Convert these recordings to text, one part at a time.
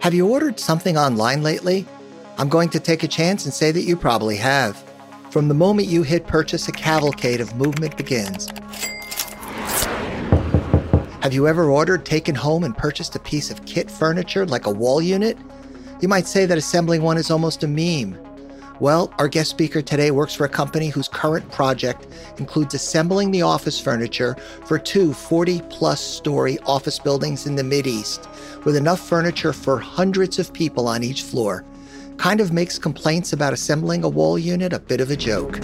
Have you ordered something online lately? I'm going to take a chance and say that you probably have. From the moment you hit purchase, a cavalcade of movement begins. Have you ever ordered, taken home, and purchased a piece of kit furniture like a wall unit? You might say that assembling one is almost a meme. Well, our guest speaker today works for a company whose current project includes assembling the office furniture for two 40 plus story office buildings in the Mideast, with enough furniture for hundreds of people on each floor. Kind of makes complaints about assembling a wall unit a bit of a joke.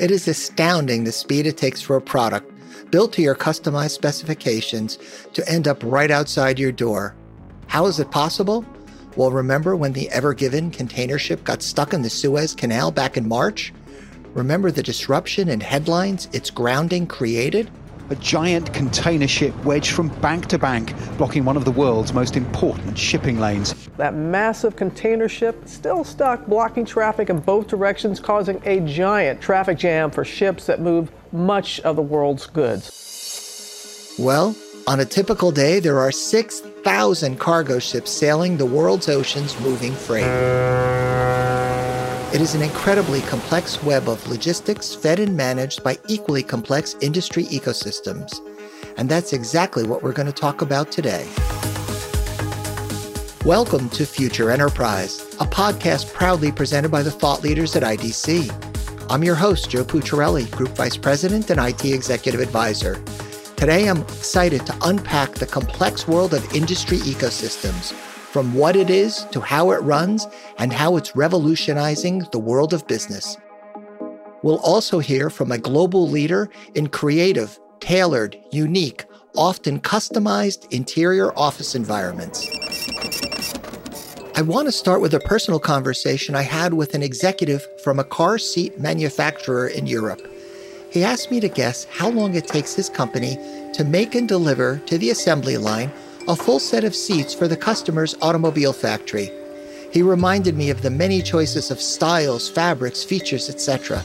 It is astounding the speed it takes for a product built to your customized specifications to end up right outside your door. How is it possible? Well, remember when the Ever Given container ship got stuck in the Suez Canal back in March? Remember the disruption and headlines its grounding created? A giant container ship wedged from bank to bank, blocking one of the world's most important shipping lanes. That massive container ship still stuck, blocking traffic in both directions, causing a giant traffic jam for ships that move much of the world's goods. Well, on a typical day, there are 6,000 cargo ships sailing the world's oceans moving freight. It is an incredibly complex web of logistics fed and managed by equally complex industry ecosystems. And that's exactly what we're going to talk about today. Welcome to Future Enterprise, a podcast proudly presented by the thought leaders at IDC. I'm your host, Joe Pucciarelli, Group Vice President and IT Executive Advisor. Today, I'm excited to unpack the complex world of industry ecosystems, from what it is to how it runs and how it's revolutionizing the world of business. We'll also hear from a global leader in creative, tailored, unique, often customized interior office environments. I want to start with a personal conversation I had with an executive from a car seat manufacturer in Europe. He asked me to guess how long it takes his company to make and deliver to the assembly line a full set of seats for the customer's automobile factory. He reminded me of the many choices of styles, fabrics, features, etc.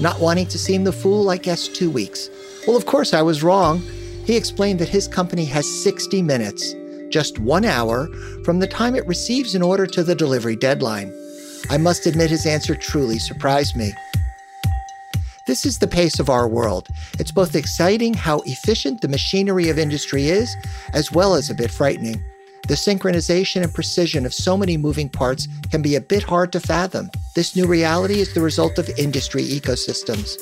Not wanting to seem the fool, I guessed two weeks. Well, of course, I was wrong. He explained that his company has 60 minutes just one hour from the time it receives an order to the delivery deadline. I must admit his answer truly surprised me. This is the pace of our world. It's both exciting how efficient the machinery of industry is, as well as a bit frightening. The synchronization and precision of so many moving parts can be a bit hard to fathom. This new reality is the result of industry ecosystems.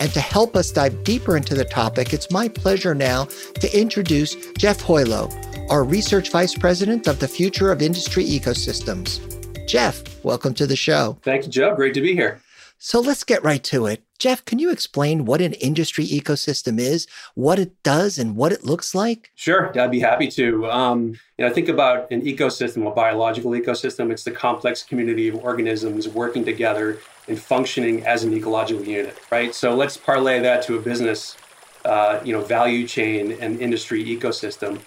And to help us dive deeper into the topic, it's my pleasure now to introduce Jeff Hojlo, our Research Vice President of the Future of Industry Ecosystems. Jeff, welcome to the show. Thank you, Joe. Great to be here. So let's get right to it. Jeff, can you explain what an industry ecosystem is, what it does, and what it looks like? Sure, I'd be happy to. Um, you know, think about an ecosystem, a biological ecosystem. It's the complex community of organisms working together and functioning as an ecological unit, right? So let's parlay that to a business, uh, you know, value chain and industry ecosystem.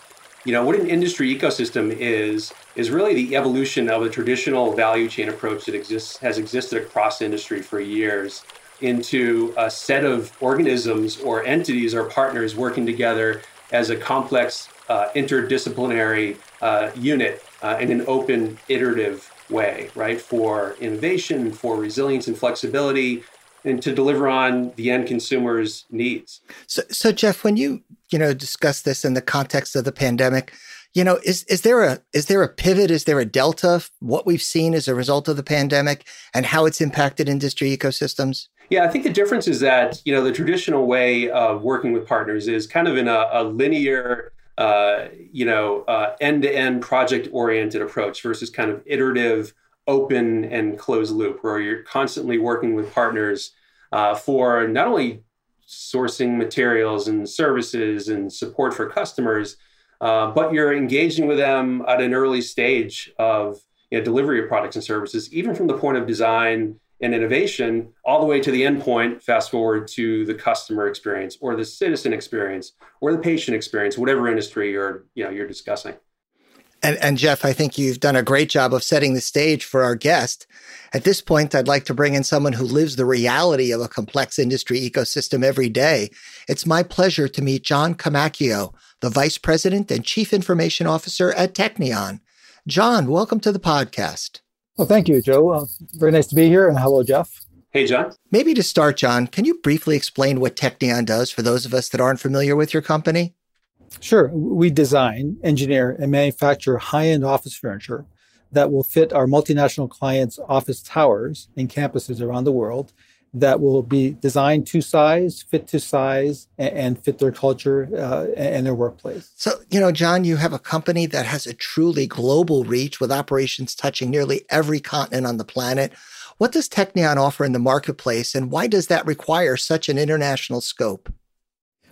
You know, what an industry ecosystem is is really the evolution of a traditional value chain approach that exists has existed across industry for years into a set of organisms or entities or partners working together as a complex uh, interdisciplinary uh, unit uh, in an open iterative way right? For innovation for resilience and flexibility and to deliver on the end consumer's needs. So, so jeff when you you know discuss this in the context of the pandemic you know is is there a is there a pivot is there a delta what we've seen as a result of the pandemic and how it's impacted industry ecosystems yeah i think the difference is that you know the traditional way of working with partners is kind of in a, a linear uh, you know uh, end-to-end project oriented approach versus kind of iterative open and closed loop where you're constantly working with partners uh, for not only sourcing materials and services and support for customers uh, but you're engaging with them at an early stage of you know, delivery of products and services, even from the point of design and innovation, all the way to the endpoint. Fast forward to the customer experience, or the citizen experience, or the patient experience, whatever industry you're you know you're discussing. And, and Jeff, I think you've done a great job of setting the stage for our guest. At this point, I'd like to bring in someone who lives the reality of a complex industry ecosystem every day. It's my pleasure to meet John Comacchio, the Vice President and Chief Information Officer at Teknion. John, welcome to the podcast. Well, thank you, Joe. Uh, very nice to be here. And hello, Jeff. Hey, John. Maybe to start, John, can you briefly explain what Teknion does for those of us that aren't familiar with your company? Sure. We design, engineer, and manufacture high end office furniture that will fit our multinational clients' office towers and campuses around the world that will be designed to size, fit to size, and, fit their culture uh, and their workplace. So, you know, John, you have a company that has a truly global reach with operations touching nearly every continent on the planet. What does Teknion offer in the marketplace, and why does that require such an international scope?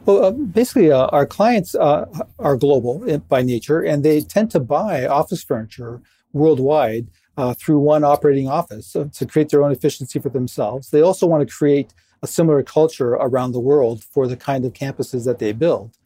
Well, uh, basically, uh, our clients uh, are global by nature, and they tend to buy office furniture worldwide uh, through one operating office so to create their own efficiency for themselves. They also want to create a similar culture around the world for the kind of campuses that they build.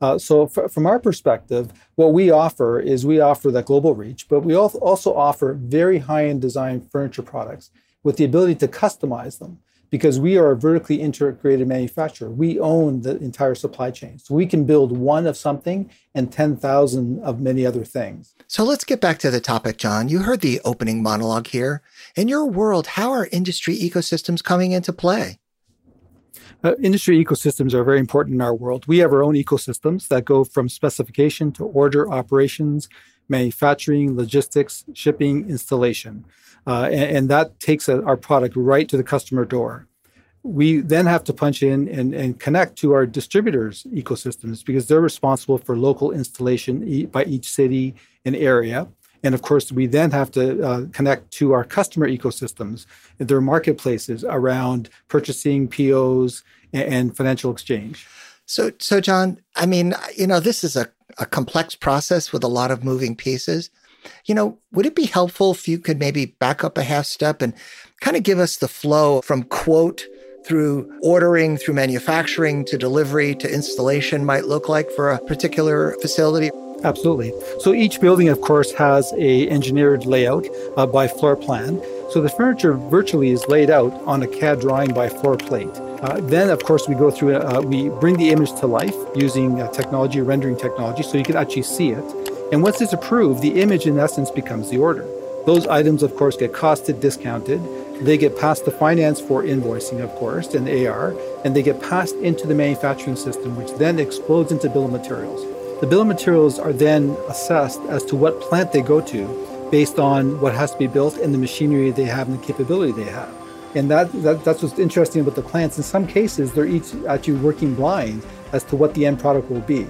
Uh, so, f- from our perspective, what we offer is we offer that global reach, but we also offer very high end design furniture products with the ability to customize them because we are a vertically integrated manufacturer. We own the entire supply chain. So we can build one of something and 10,000 of many other things. So let's get back to the topic, John. You heard the opening monologue here. In your world, how are industry ecosystems coming into play? Uh, industry ecosystems are very important in our world. We have our own ecosystems that go from specification to order, operations, manufacturing, logistics, shipping, installation. Uh, and, and, that takes a, our product right to the customer door. We then have to punch in and, and connect to our distributors' ecosystems because they're responsible for local installation by each city and area. And of course, we then have to uh, connect to our customer ecosystems, their marketplaces around purchasing, POs, and, and financial exchange. So, so John, I mean, you know, this is a, a complex process with a lot of moving pieces. You know, would it be helpful if you could maybe back up a half step and kind of give us the flow from quote through ordering, through manufacturing to delivery to installation might look like for a particular facility? Absolutely. So each building, of course, has a engineered layout uh, by floor plan. So the furniture virtually is laid out on a CAD drawing by floor plate. Uh, then, of course, we go through, uh, we bring the image to life using uh, technology, rendering technology, so you can actually see it. And once it's approved, the image in essence becomes the order. Those items, of course, get costed, discounted. They get passed to finance for invoicing, of course, and AR, and they get passed into the manufacturing system, which then explodes into bill of materials. The bill of materials are then assessed as to what plant they go to based on what has to be built and the machinery they have and the capability they have. And that, that that's what's interesting about the plants. In some cases, they're each actually working blind as to what the end product will be.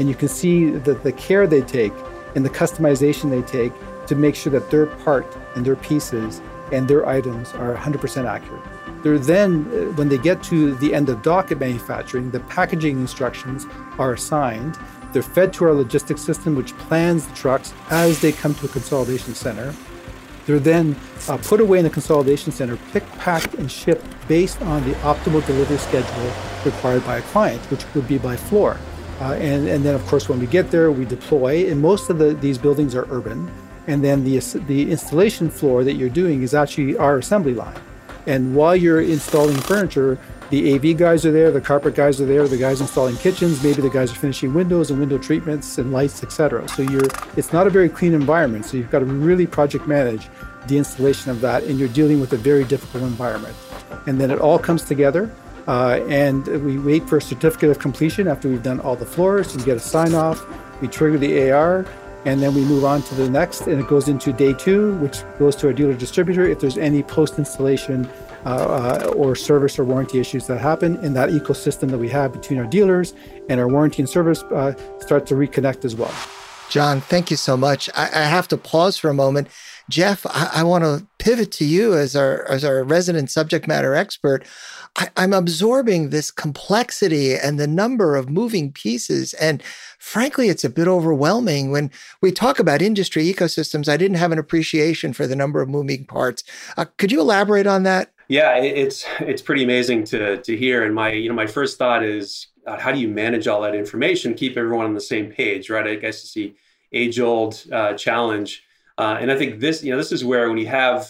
And you can see the, the care they take and the customization they take to make sure that their part and their pieces and their items are 100% accurate. They're then, uh, when they get to the end of docket manufacturing, the packaging instructions are assigned. They're fed to our logistics system, which plans the trucks as they come to a consolidation center. They're then uh, put away in the consolidation center, picked, packed, and shipped based on the optimal delivery schedule required by a client, which would be by floor. Uh, and, and then, of course, when we get there, we deploy. And most of the, these buildings are urban. And then the, the installation floor that you're doing is actually our assembly line. And while you're installing furniture, the AV guys are there, the carpet guys are there, the guys installing kitchens, maybe the guys are finishing windows and window treatments and lights, etc. So you're it's not a very clean environment. So you've got to really project manage the installation of that, and you're dealing with a very difficult environment. And then it all comes together uh, and we wait for a certificate of completion after we've done all the floors and get a sign off. We trigger the AR and then we move on to the next and it goes into day two, which goes to our dealer distributor if there's any post installation uh, uh, or service or warranty issues that happen in that ecosystem that we have between our dealers and our warranty and service uh, start to reconnect as well. John, thank you so much. I, I have to pause for a moment. Jeff, I, I want to pivot to you as our as our resident subject matter expert. I, I'm absorbing this complexity and the number of moving pieces. And frankly, it's a bit overwhelming. When we talk about industry ecosystems, I didn't have an appreciation for the number of moving parts. Uh, could you elaborate on that? Yeah, it's it's pretty amazing to to hear. And my you know my first thought is uh, how do you manage all that information, keep everyone on the same page, right? I guess it's the age old uh, challenge. Uh, and I think this you know this is where when you have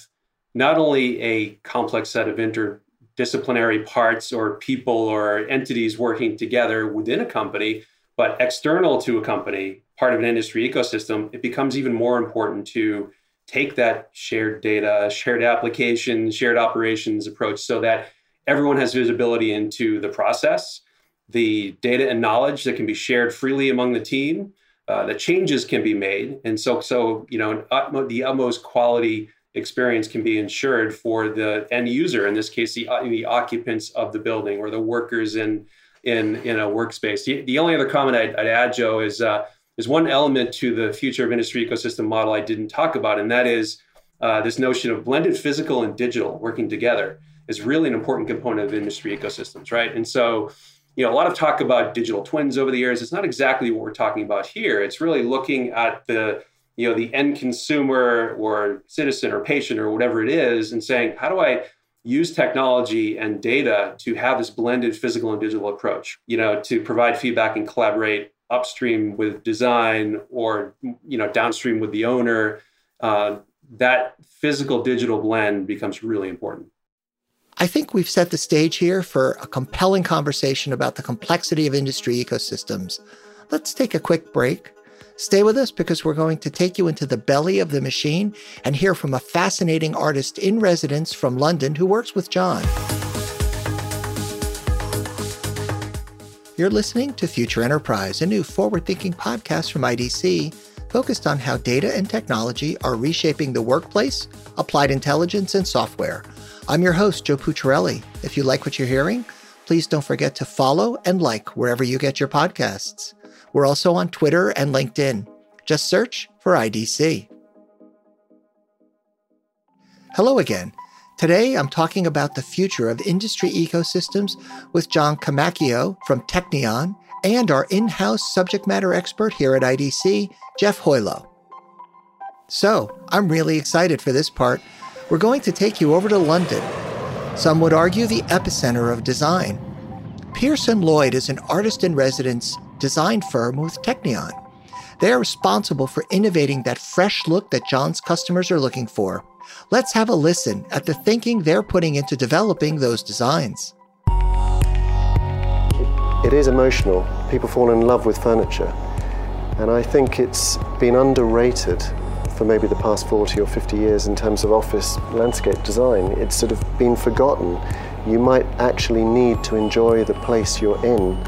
not only a complex set of interdisciplinary parts or people or entities working together within a company, But external to a company, part of an industry ecosystem, it becomes even more important to take that shared data, shared applications, shared operations approach so that everyone has visibility into the process, the data and knowledge that can be shared freely among the team, uh, the changes can be made. And so, so you know, the utmost quality experience can be ensured for the end user, in this case, the, the occupants of the building or the workers in in in a workspace. The, the only other comment I'd, I'd add, Joe, is uh, is one element to the future of industry ecosystem model I didn't talk about, and that is uh, this notion of blended physical and digital working together is really an important component of industry ecosystems, right? And so, you know, a lot of talk about digital twins over the years. It's not exactly what we're talking about here. It's really looking at the you know the end consumer or citizen or patient or whatever it is and saying how do i use technology and data to have this blended physical and digital approach you know to provide feedback and collaborate upstream with design or you know downstream with the owner uh, that physical digital blend becomes really important I think we've set the stage here for a compelling conversation about the complexity of industry ecosystems. Let's take a quick break. Stay with us because we're going to take you into the belly of the machine and hear from a fascinating artist in residence from London who works with John. You're listening to Future Enterprise, a new forward thinking podcast from IDC focused on how data and technology are reshaping the workplace, applied intelligence, and software. I'm your host, Joe Pucciarelli. If you like what you're hearing, please don't forget to follow and like wherever you get your podcasts. We're also on Twitter and LinkedIn. Just search for IDC. Hello again. Today, I'm talking about the future of industry ecosystems with John Comacchio from Teknion and our in house subject matter expert here at IDC, Jeff Hojlo. So, I'm really excited for this part. We're going to take you over to London. Some would argue the epicenter of design. Pearson Lloyd is an artist in residence design firm with Teknion. They are responsible for innovating that fresh look that John's customers are looking for. Let's have a listen at the thinking they're putting into developing those designs. It is emotional. People fall in love with furniture. And I think it's been underrated for maybe the past 40 or 50 years in terms of office landscape design. It's sort of been forgotten. You might actually need to enjoy the place you're in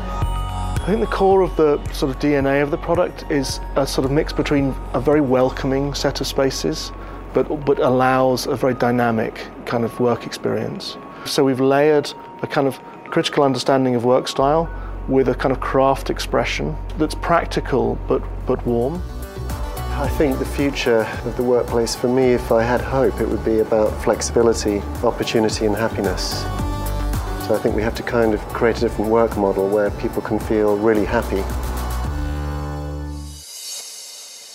I think the core of the sort of DNA of the product is a sort of mix between a very welcoming set of spaces, but, but allows a very dynamic kind of work experience. So we've layered a kind of critical understanding of work style with a kind of craft expression that's practical but, but warm. I think the future of the workplace for me, if I had hope, it would be about flexibility, opportunity, and happiness. So I think we have to kind of create a different work model where people can feel really happy.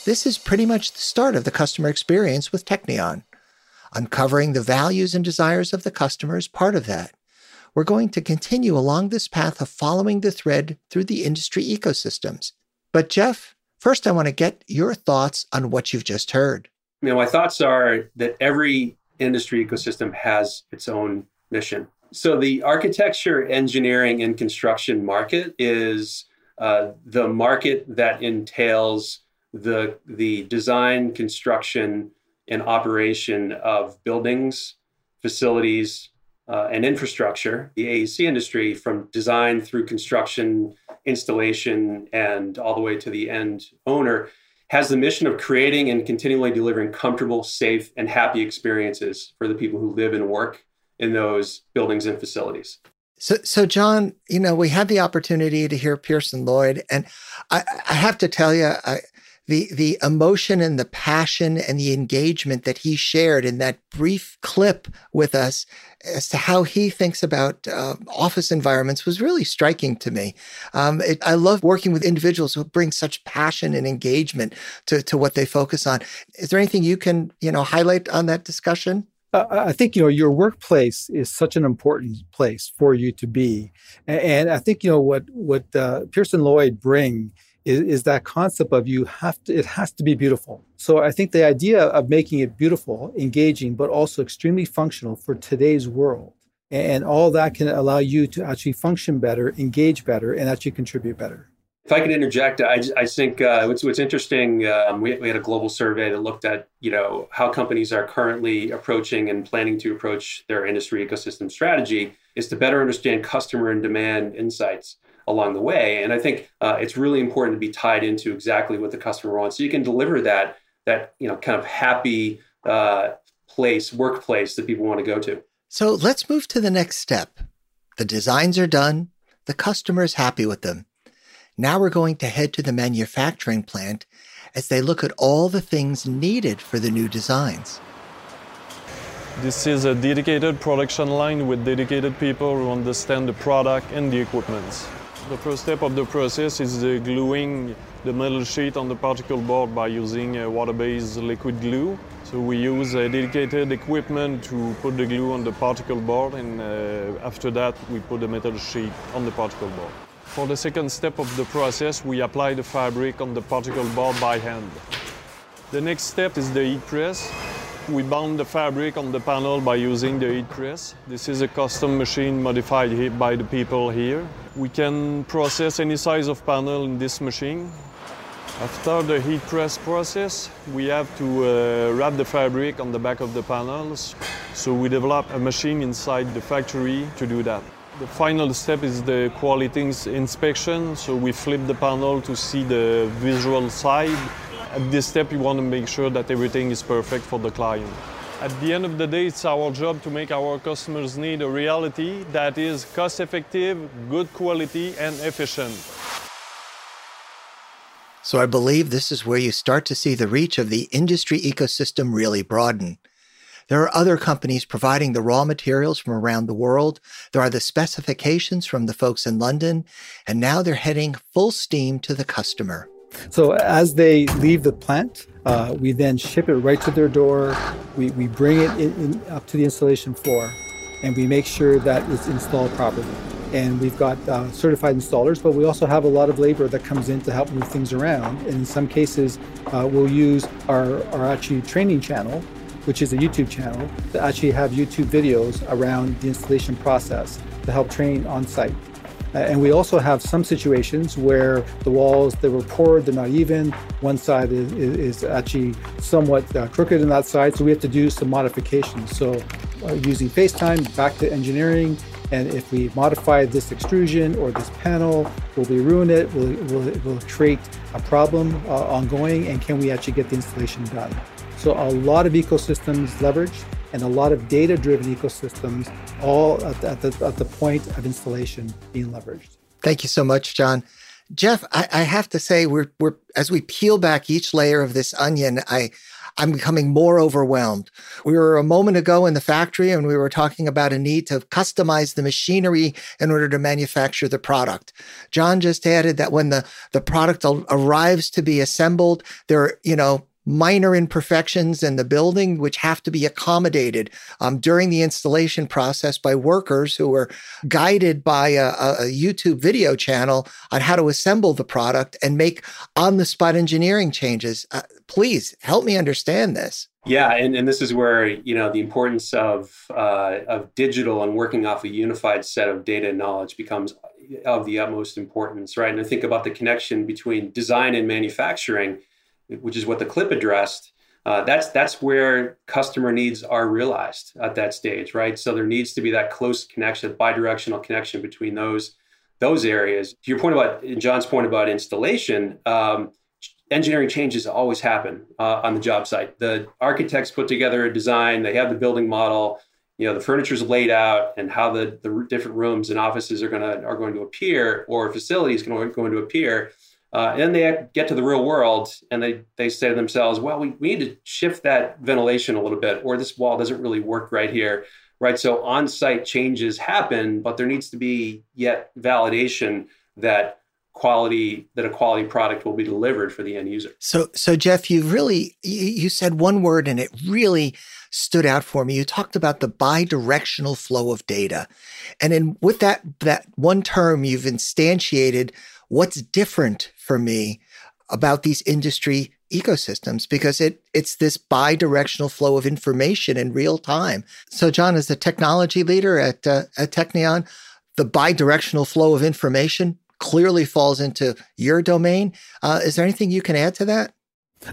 This is pretty much the start of the customer experience with Teknion. Uncovering the values and desires of the customer is part of that. We're going to continue along this path of following the thread through the industry ecosystems. But, Jeff, first I want to get your thoughts on what you've just heard. You know, my thoughts are that every industry ecosystem has its own mission. So the architecture, engineering, and construction market is uh, the market that entails the the design, construction, and operation of buildings, facilities, uh, and infrastructure. The AEC industry, from design through construction, installation, and all the way to the end owner, has the mission of creating and continually delivering comfortable, safe, and happy experiences for the people who live and work in those buildings and facilities. So, so John, you know, we had the opportunity to hear Pearson Lloyd, and I, I have to tell you, I, the the emotion and the passion and the engagement that he shared in that brief clip with us as to how he thinks about uh, office environments was really striking to me. Um, it, I love working with individuals who bring such passion and engagement to to what they focus on. Is there anything you can you know highlight on that discussion? I think you know your workplace is such an important place for you to be, and I think you know what what uh, Pearson Lloyd bring is, is that concept of you have to it has to be beautiful. So I think the idea of making it beautiful, engaging, but also extremely functional for today's world, and all that can allow you to actually function better, engage better, and actually contribute better. If I could interject, I, I think uh, what's, what's interesting, um, we, we had a global survey that looked at, you know, how companies are currently approaching and planning to approach their industry ecosystem strategy is to better understand customer and demand insights along the way. And I think uh, it's really important to be tied into exactly what the customer wants, so you can deliver that that you know kind of happy uh, place, workplace that people want to go to. So let's move to the next step. The designs are done. The customer is happy with them. Now we're going to head to the manufacturing plant as they look at all the things needed for the new designs. This is a dedicated production line with dedicated people who understand the product and the equipment. The first step of the process is the gluing the metal sheet on the particle board by using a water-based liquid glue. So we use a dedicated equipment to put the glue on the particle board and uh, after that we put the metal sheet on the particle board. For the second step of the process, we apply the fabric on the particle board by hand. The next step is the heat press. We bound the fabric on the panel by using the heat press. This is a custom machine modified by the people here. We can process any size of panel in this machine. After the heat press process, we have to uh, wrap the fabric on the back of the panels. So we develop a machine inside the factory to do that. The final step is the quality inspection. So we flip the panel to see the visual side. At this step, we want to make sure that everything is perfect for the client. At the end of the day, it's our job to make our customers' need a reality that is cost effective, good quality, and efficient. So I believe this is where you start to see the reach of the industry ecosystem really broaden. There are other companies providing the raw materials from around the world. There are the specifications from the folks in London, and now they're heading full steam to the customer. So as they leave the plant, uh, we then ship it right to their door. We, we bring it in, in, up to the installation floor, and we make sure that it's installed properly. And we've got uh, certified installers, but we also have a lot of labor that comes in to help move things around. And in some cases, uh, we'll use our, our actually training channel which is a YouTube channel, to actually have YouTube videos around the installation process to help train on site. Uh, and we also have some situations where the walls they were poured, they're not even. One side is, is actually somewhat uh, crooked in that side, so we have to do some modifications. So uh, using FaceTime, back to engineering, and if we modify this extrusion or this panel, will we ruin it? Will, will it will create a problem uh, ongoing? And can we actually get the installation done? So a lot of ecosystems leveraged and a lot of data-driven ecosystems all at the, at the, at the point of installation being leveraged. Thank you so much, John. Jeff, I, I have to say, we're, we're as we peel back each layer of this onion, I I'm becoming more overwhelmed. We were a moment ago in the factory and we were talking about a need to customize the machinery in order to manufacture the product. John just added that when the, the product arrives to be assembled, there, you know, minor imperfections in the building, which have to be accommodated um, during the installation process by workers who are guided by a, a, YouTube video channel on how to assemble the product and make on the spot engineering changes. Uh, please help me understand this. Yeah, and, and this is where you know the importance of uh, of digital and working off a unified set of data and knowledge becomes of the utmost importance, right? And I think about the connection between design and manufacturing which is what the clip addressed, uh, that's that's where customer needs are realized at that stage, right? So there needs to be that close connection, bidirectional connection between those those areas. To your point about John's point about installation, um, engineering changes always happen uh, on the job site. The architects put together a design, they have the building model, you know, the furniture's laid out, and how the the different rooms and offices are gonna are going to appear, or facilities going going to appear uh, and then they get to the real world and they, they say to themselves, well, we, we need to shift that ventilation a little bit, or this wall doesn't really work right here. Right. So on site changes happen, but there needs to be yet validation that quality that a quality product will be delivered for the end user. So so Jeff, you really you said one word and it really stood out for me. You talked about the bi-directional flow of data. And in with that that one term you've instantiated what's different for me about these industry ecosystems because it it's this bi-directional flow of information in real time. So John is the technology leader at uh, at Teknion, the bi-directional flow of information clearly falls into your domain. Uh, is there anything you can add to that?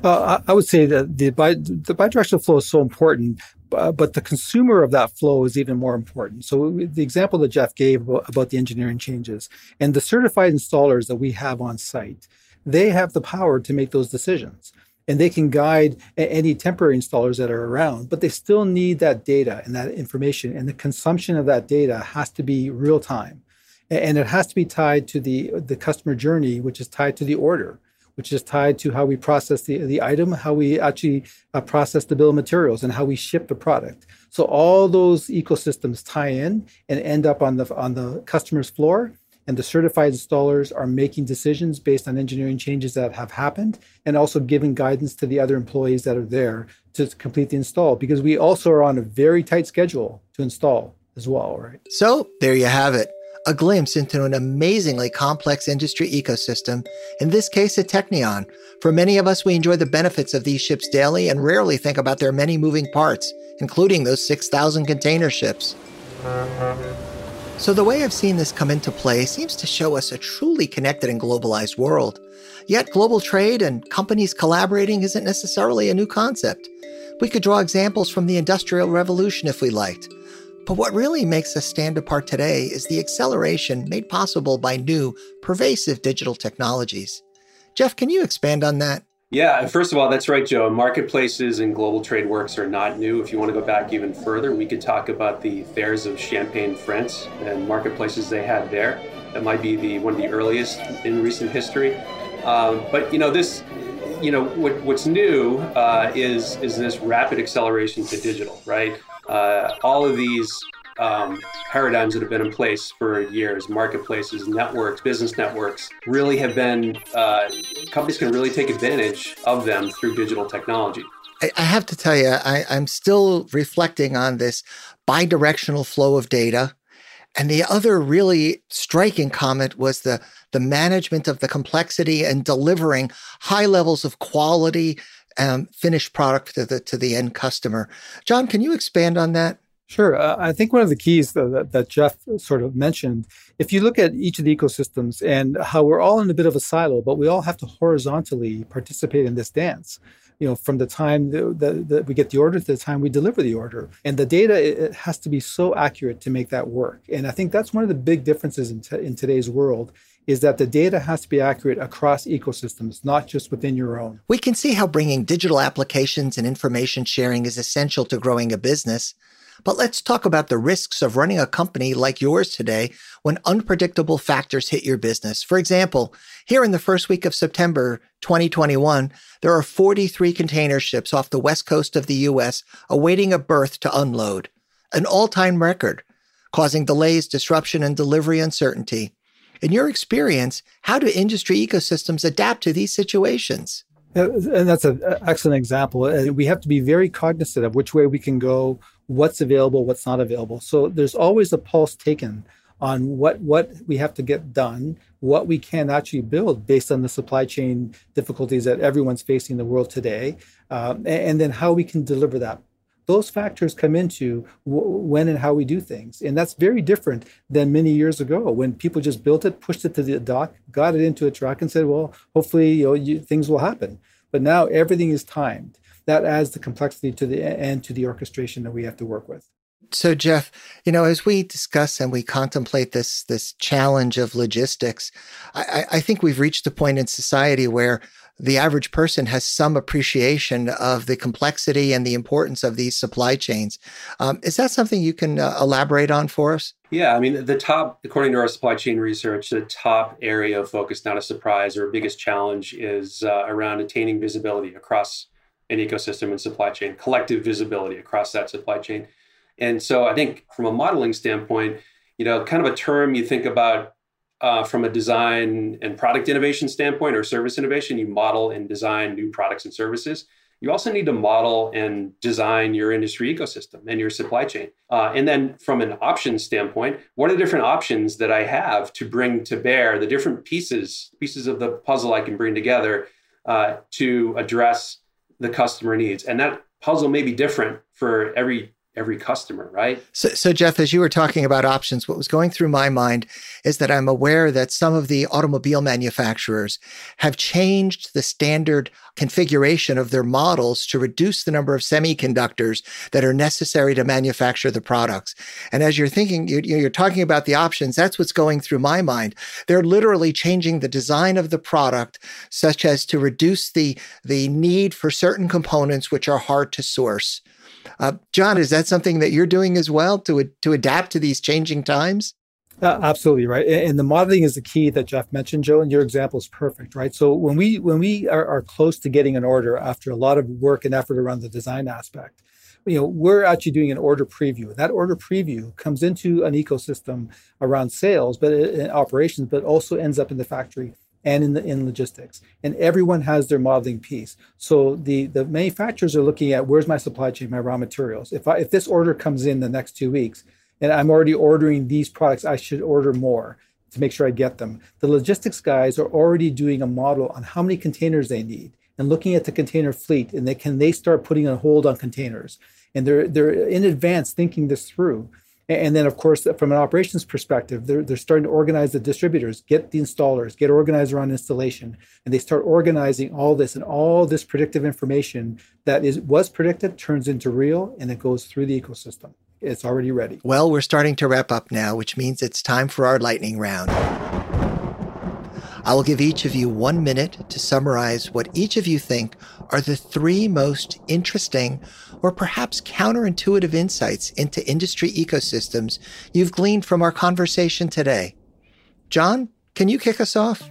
Uh, I would say that the, bi- the bidirectional flow is so important, Uh, but the consumer of that flow is even more important. So the example that Jeff gave about, about the engineering changes and the certified installers that we have on site, they have the power to make those decisions and they can guide any temporary installers that are around, but they still need that data and that information. And the consumption of that data has to be real time. And it has to be tied to the, the customer journey, which is tied to the order, which is tied to how we process the, the item, how we actually uh, process the bill of materials, and how we ship the product. So all those ecosystems tie in and end up on the on the customer's floor and the certified installers are making decisions based on engineering changes that have happened and also giving guidance to the other employees that are there to complete the install because we also are on a very tight schedule to install as well, right? So there you have it. A glimpse into an amazingly complex industry ecosystem, in this case, a Teknion. For many of us, we enjoy the benefits of these ships daily and rarely think about their many moving parts, including those 6,000 container ships. So, the way I've seen this come into play seems to show us a truly connected and globalized world. Yet, global trade and companies collaborating isn't necessarily a new concept. We could draw examples from the Industrial Revolution if we liked. But what really makes us stand apart today is the acceleration made possible by new, pervasive digital technologies. Jeff, can you expand on that? Yeah, first of all, that's right, Joe. Marketplaces and global trade works are not new. If you want to go back even further, we could talk about the fairs of Champagne, France, and marketplaces they had there. That might be the one of the earliest in recent history. Um, but you know, this, you know, what, what's new uh, is is this rapid acceleration to digital, right? Uh, all of these um, paradigms that have been in place for years marketplaces networks business networks really have been uh, companies can really take advantage of them through digital technology. I, have to tell you I, i'm still reflecting on this bidirectional flow of data. And the other really striking comment was the the management of the complexity and delivering high levels of quality um, finished product to the to the end customer. John, can you expand on that? Sure. Uh, I think one of the keys that, that, Jeff sort of mentioned, if you look at each of the ecosystems and how we're all in a bit of a silo, but we all have to horizontally participate in this dance. You know, from the time that, that we get the order to the time we deliver the order, and the data it has to be so accurate to make that work. And I think that's one of the big differences in, t- in today's world is that the data has to be accurate across ecosystems, not just within your own. We can see how bringing digital applications and information sharing is essential to growing a business. But let's talk about the risks of running a company like yours today when unpredictable factors hit your business. For example, here in the first week of September 2021, there are 43 container ships off the west coast of the US awaiting a berth to unload, an all time record, causing delays, disruption, and delivery uncertainty. In your experience, how do industry ecosystems adapt to these situations? And that's an excellent example. We have to be very cognizant of which way we can go, what's available, what's not available. So there's always a pulse taken on what what we have to get done, what we can actually build based on the supply chain difficulties that everyone's facing in the world today, um, and then how we can deliver that. Those factors come into w- when and how we do things, and that's very different than many years ago when people just built it, pushed it to the dock, got it into a truck, and said, "Well, hopefully, you know, you, things will happen." But now everything is timed that adds the complexity to the and to the orchestration that we have to work with. So, Jeff, you know, as we discuss and we contemplate this this challenge of logistics, I, I think we've reached a point in society where the average person has some appreciation of the complexity and the importance of these supply chains. Um, is that something you can uh, elaborate on for us? Yeah, I mean, the top, according to our supply chain research, the top area of focus, not a surprise, or biggest challenge is uh, around attaining visibility across an ecosystem and supply chain, collective visibility across that supply chain. And so I think from a modeling standpoint, you know, kind of a term you think about uh, from a design and product innovation standpoint or service innovation, you model and design new products and services. You also need to model and design your industry ecosystem and your supply chain. Uh, and then from an options standpoint, what are the different options that I have to bring to bear, the different pieces, pieces of the puzzle I can bring together uh, to address the customer needs. And that puzzle may be different for every every customer, right? So, so, Jeff, as you were talking about options, what was going through my mind is that I'm aware that some of the automobile manufacturers have changed the standard configuration of their models to reduce the number of semiconductors that are necessary to manufacture the products. And as you're thinking, you're, you're talking about the options, that's what's going through my mind. They're literally changing the design of the product such as to reduce the, the need for certain components which are hard to source. Uh, John, is that something that you're doing as well to to adapt to these changing times? Uh, absolutely right, and the modeling is the key that Jeff mentioned, Joe. And your example is perfect, right? So when we when we are, are close to getting an order after a lot of work and effort around the design aspect, you know, we're actually doing an order preview. That order preview comes into an ecosystem around sales, but in operations, but also ends up in the factory and in the in logistics. And everyone has their modeling piece. So the the manufacturers are looking at where's my supply chain my raw materials? If i if this order comes in the next two weeks and i'm already ordering these products i should order more to make sure i get them. The logistics guys are already doing a model on how many containers they need and looking at the container fleet and they can they start putting a hold on containers? And they're they're in advance thinking this through and then, of course, from an operations perspective, they're, they're starting to organize the distributors, get the installers, get organized around installation, and they start organizing all this and all this predictive information that is was predicted turns into real, and it goes through the ecosystem. It's already ready. Well, we're starting to wrap up now, which means it's time for our lightning round. I will give each of you one minute to summarize what each of you think are the three most interesting or perhaps counterintuitive insights into industry ecosystems you've gleaned from our conversation today. John, can you kick us off?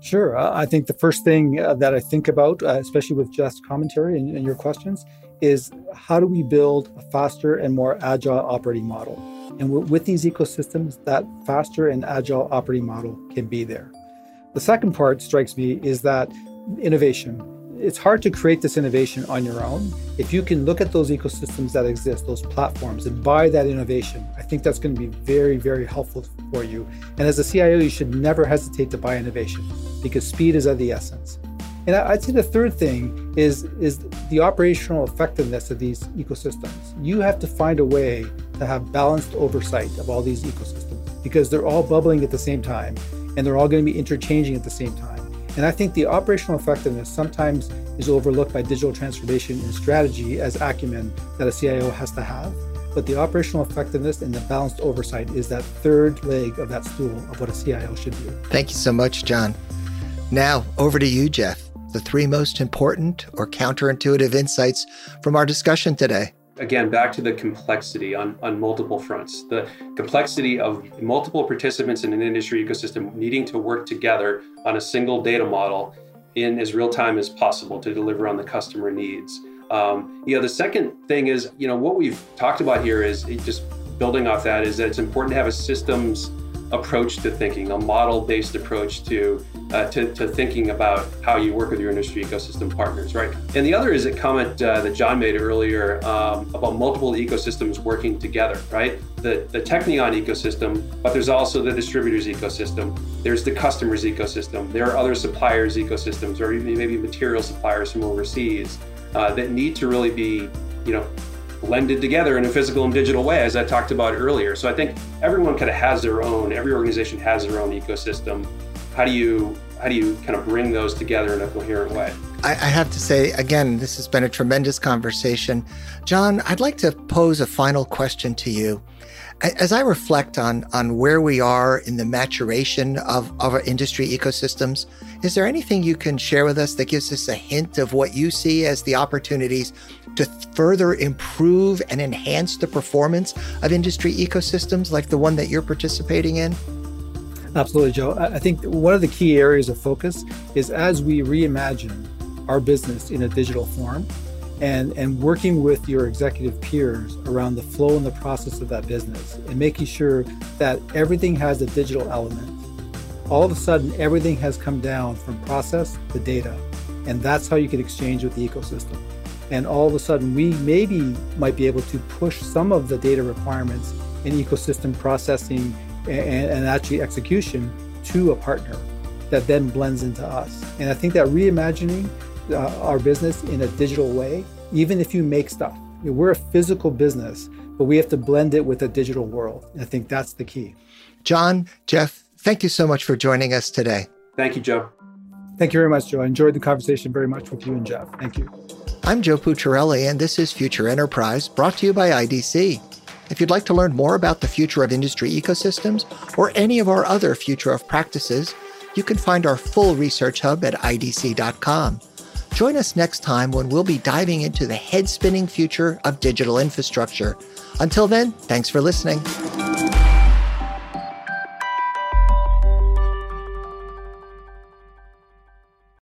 Sure. Uh, I think the first thing uh, that I think about, uh, especially with Jeff's commentary and your questions, is how do we build a faster and more agile operating model? And with these ecosystems, that faster and agile operating model can be there. The second part strikes me is that innovation it's hard to create this innovation on your own. If you can look at those ecosystems that exist, those platforms, and buy that innovation, I think that's going to be very, very helpful for you. And as a CIO, you should never hesitate to buy innovation because speed is of the essence. And I'd say the third thing is, is the operational effectiveness of these ecosystems. You have to find a way to have balanced oversight of all these ecosystems because they're all bubbling at the same time and they're all going to be interchanging at the same time. And I think the operational effectiveness sometimes is overlooked by digital transformation and strategy as acumen that a CIO has to have. But the operational effectiveness and the balanced oversight is that third leg of that stool of what a CIO should do. Thank you so much, John. Now, over to you, Jeff. The three most important or counterintuitive insights from our discussion today again back to the complexity on, on multiple fronts. The complexity of multiple participants in an industry ecosystem needing to work together on a single data model in as real time as possible to deliver on the customer needs. Um, you know the second thing is you know what we've talked about here is just building off that is that it's important to have a systems approach to thinking, a model-based approach to, uh, to, to thinking about how you work with your industry ecosystem partners, right? And the other is a comment uh, that John made earlier um, about multiple ecosystems working together, right? The, the Teknion ecosystem, but there's also the distributors ecosystem. There's the customers ecosystem. There are other suppliers ecosystems, or even maybe material suppliers from overseas uh, that need to really be, you know, blended together in a physical and digital way, as I talked about earlier. So I think everyone kind of has their own, every organization has their own ecosystem. How do you how do you kind of bring those together in a coherent way? I, I have to say again, this has been a tremendous conversation. John, I'd like to pose a final question to you. As I reflect on, on where we are in the maturation of, of our industry ecosystems, is there anything you can share with us that gives us a hint of what you see as the opportunities to further improve and enhance the performance of industry ecosystems like the one that you're participating in? Absolutely, Joe. I think one of the key areas of focus is as we reimagine our business in a digital form, and, and working with your executive peers around the flow and the process of that business and making sure that everything has a digital element. All of a sudden, everything has come down from process to data. And that's how you can exchange with the ecosystem. And all of a sudden, we maybe might be able to push some of the data requirements in ecosystem processing and, and actually execution to a partner that then blends into us. And I think that reimagining uh, our business in a digital way, even if you make stuff. You know, we're a physical business, but we have to blend it with a digital world. I think that's the key. John, Jeff, thank you so much for joining us today. Thank you, Joe. Thank you very much, Joe. I enjoyed the conversation very much with you and Jeff. Thank you. I'm Joe Pucciarelli, and this is Future Enterprise, brought to you by IDC. If you'd like to learn more about the future of industry ecosystems or any of our other future of practices, you can find our full research hub at idc.com. Join us next time when we'll be diving into the head spinning future of digital infrastructure. Until then, thanks for listening.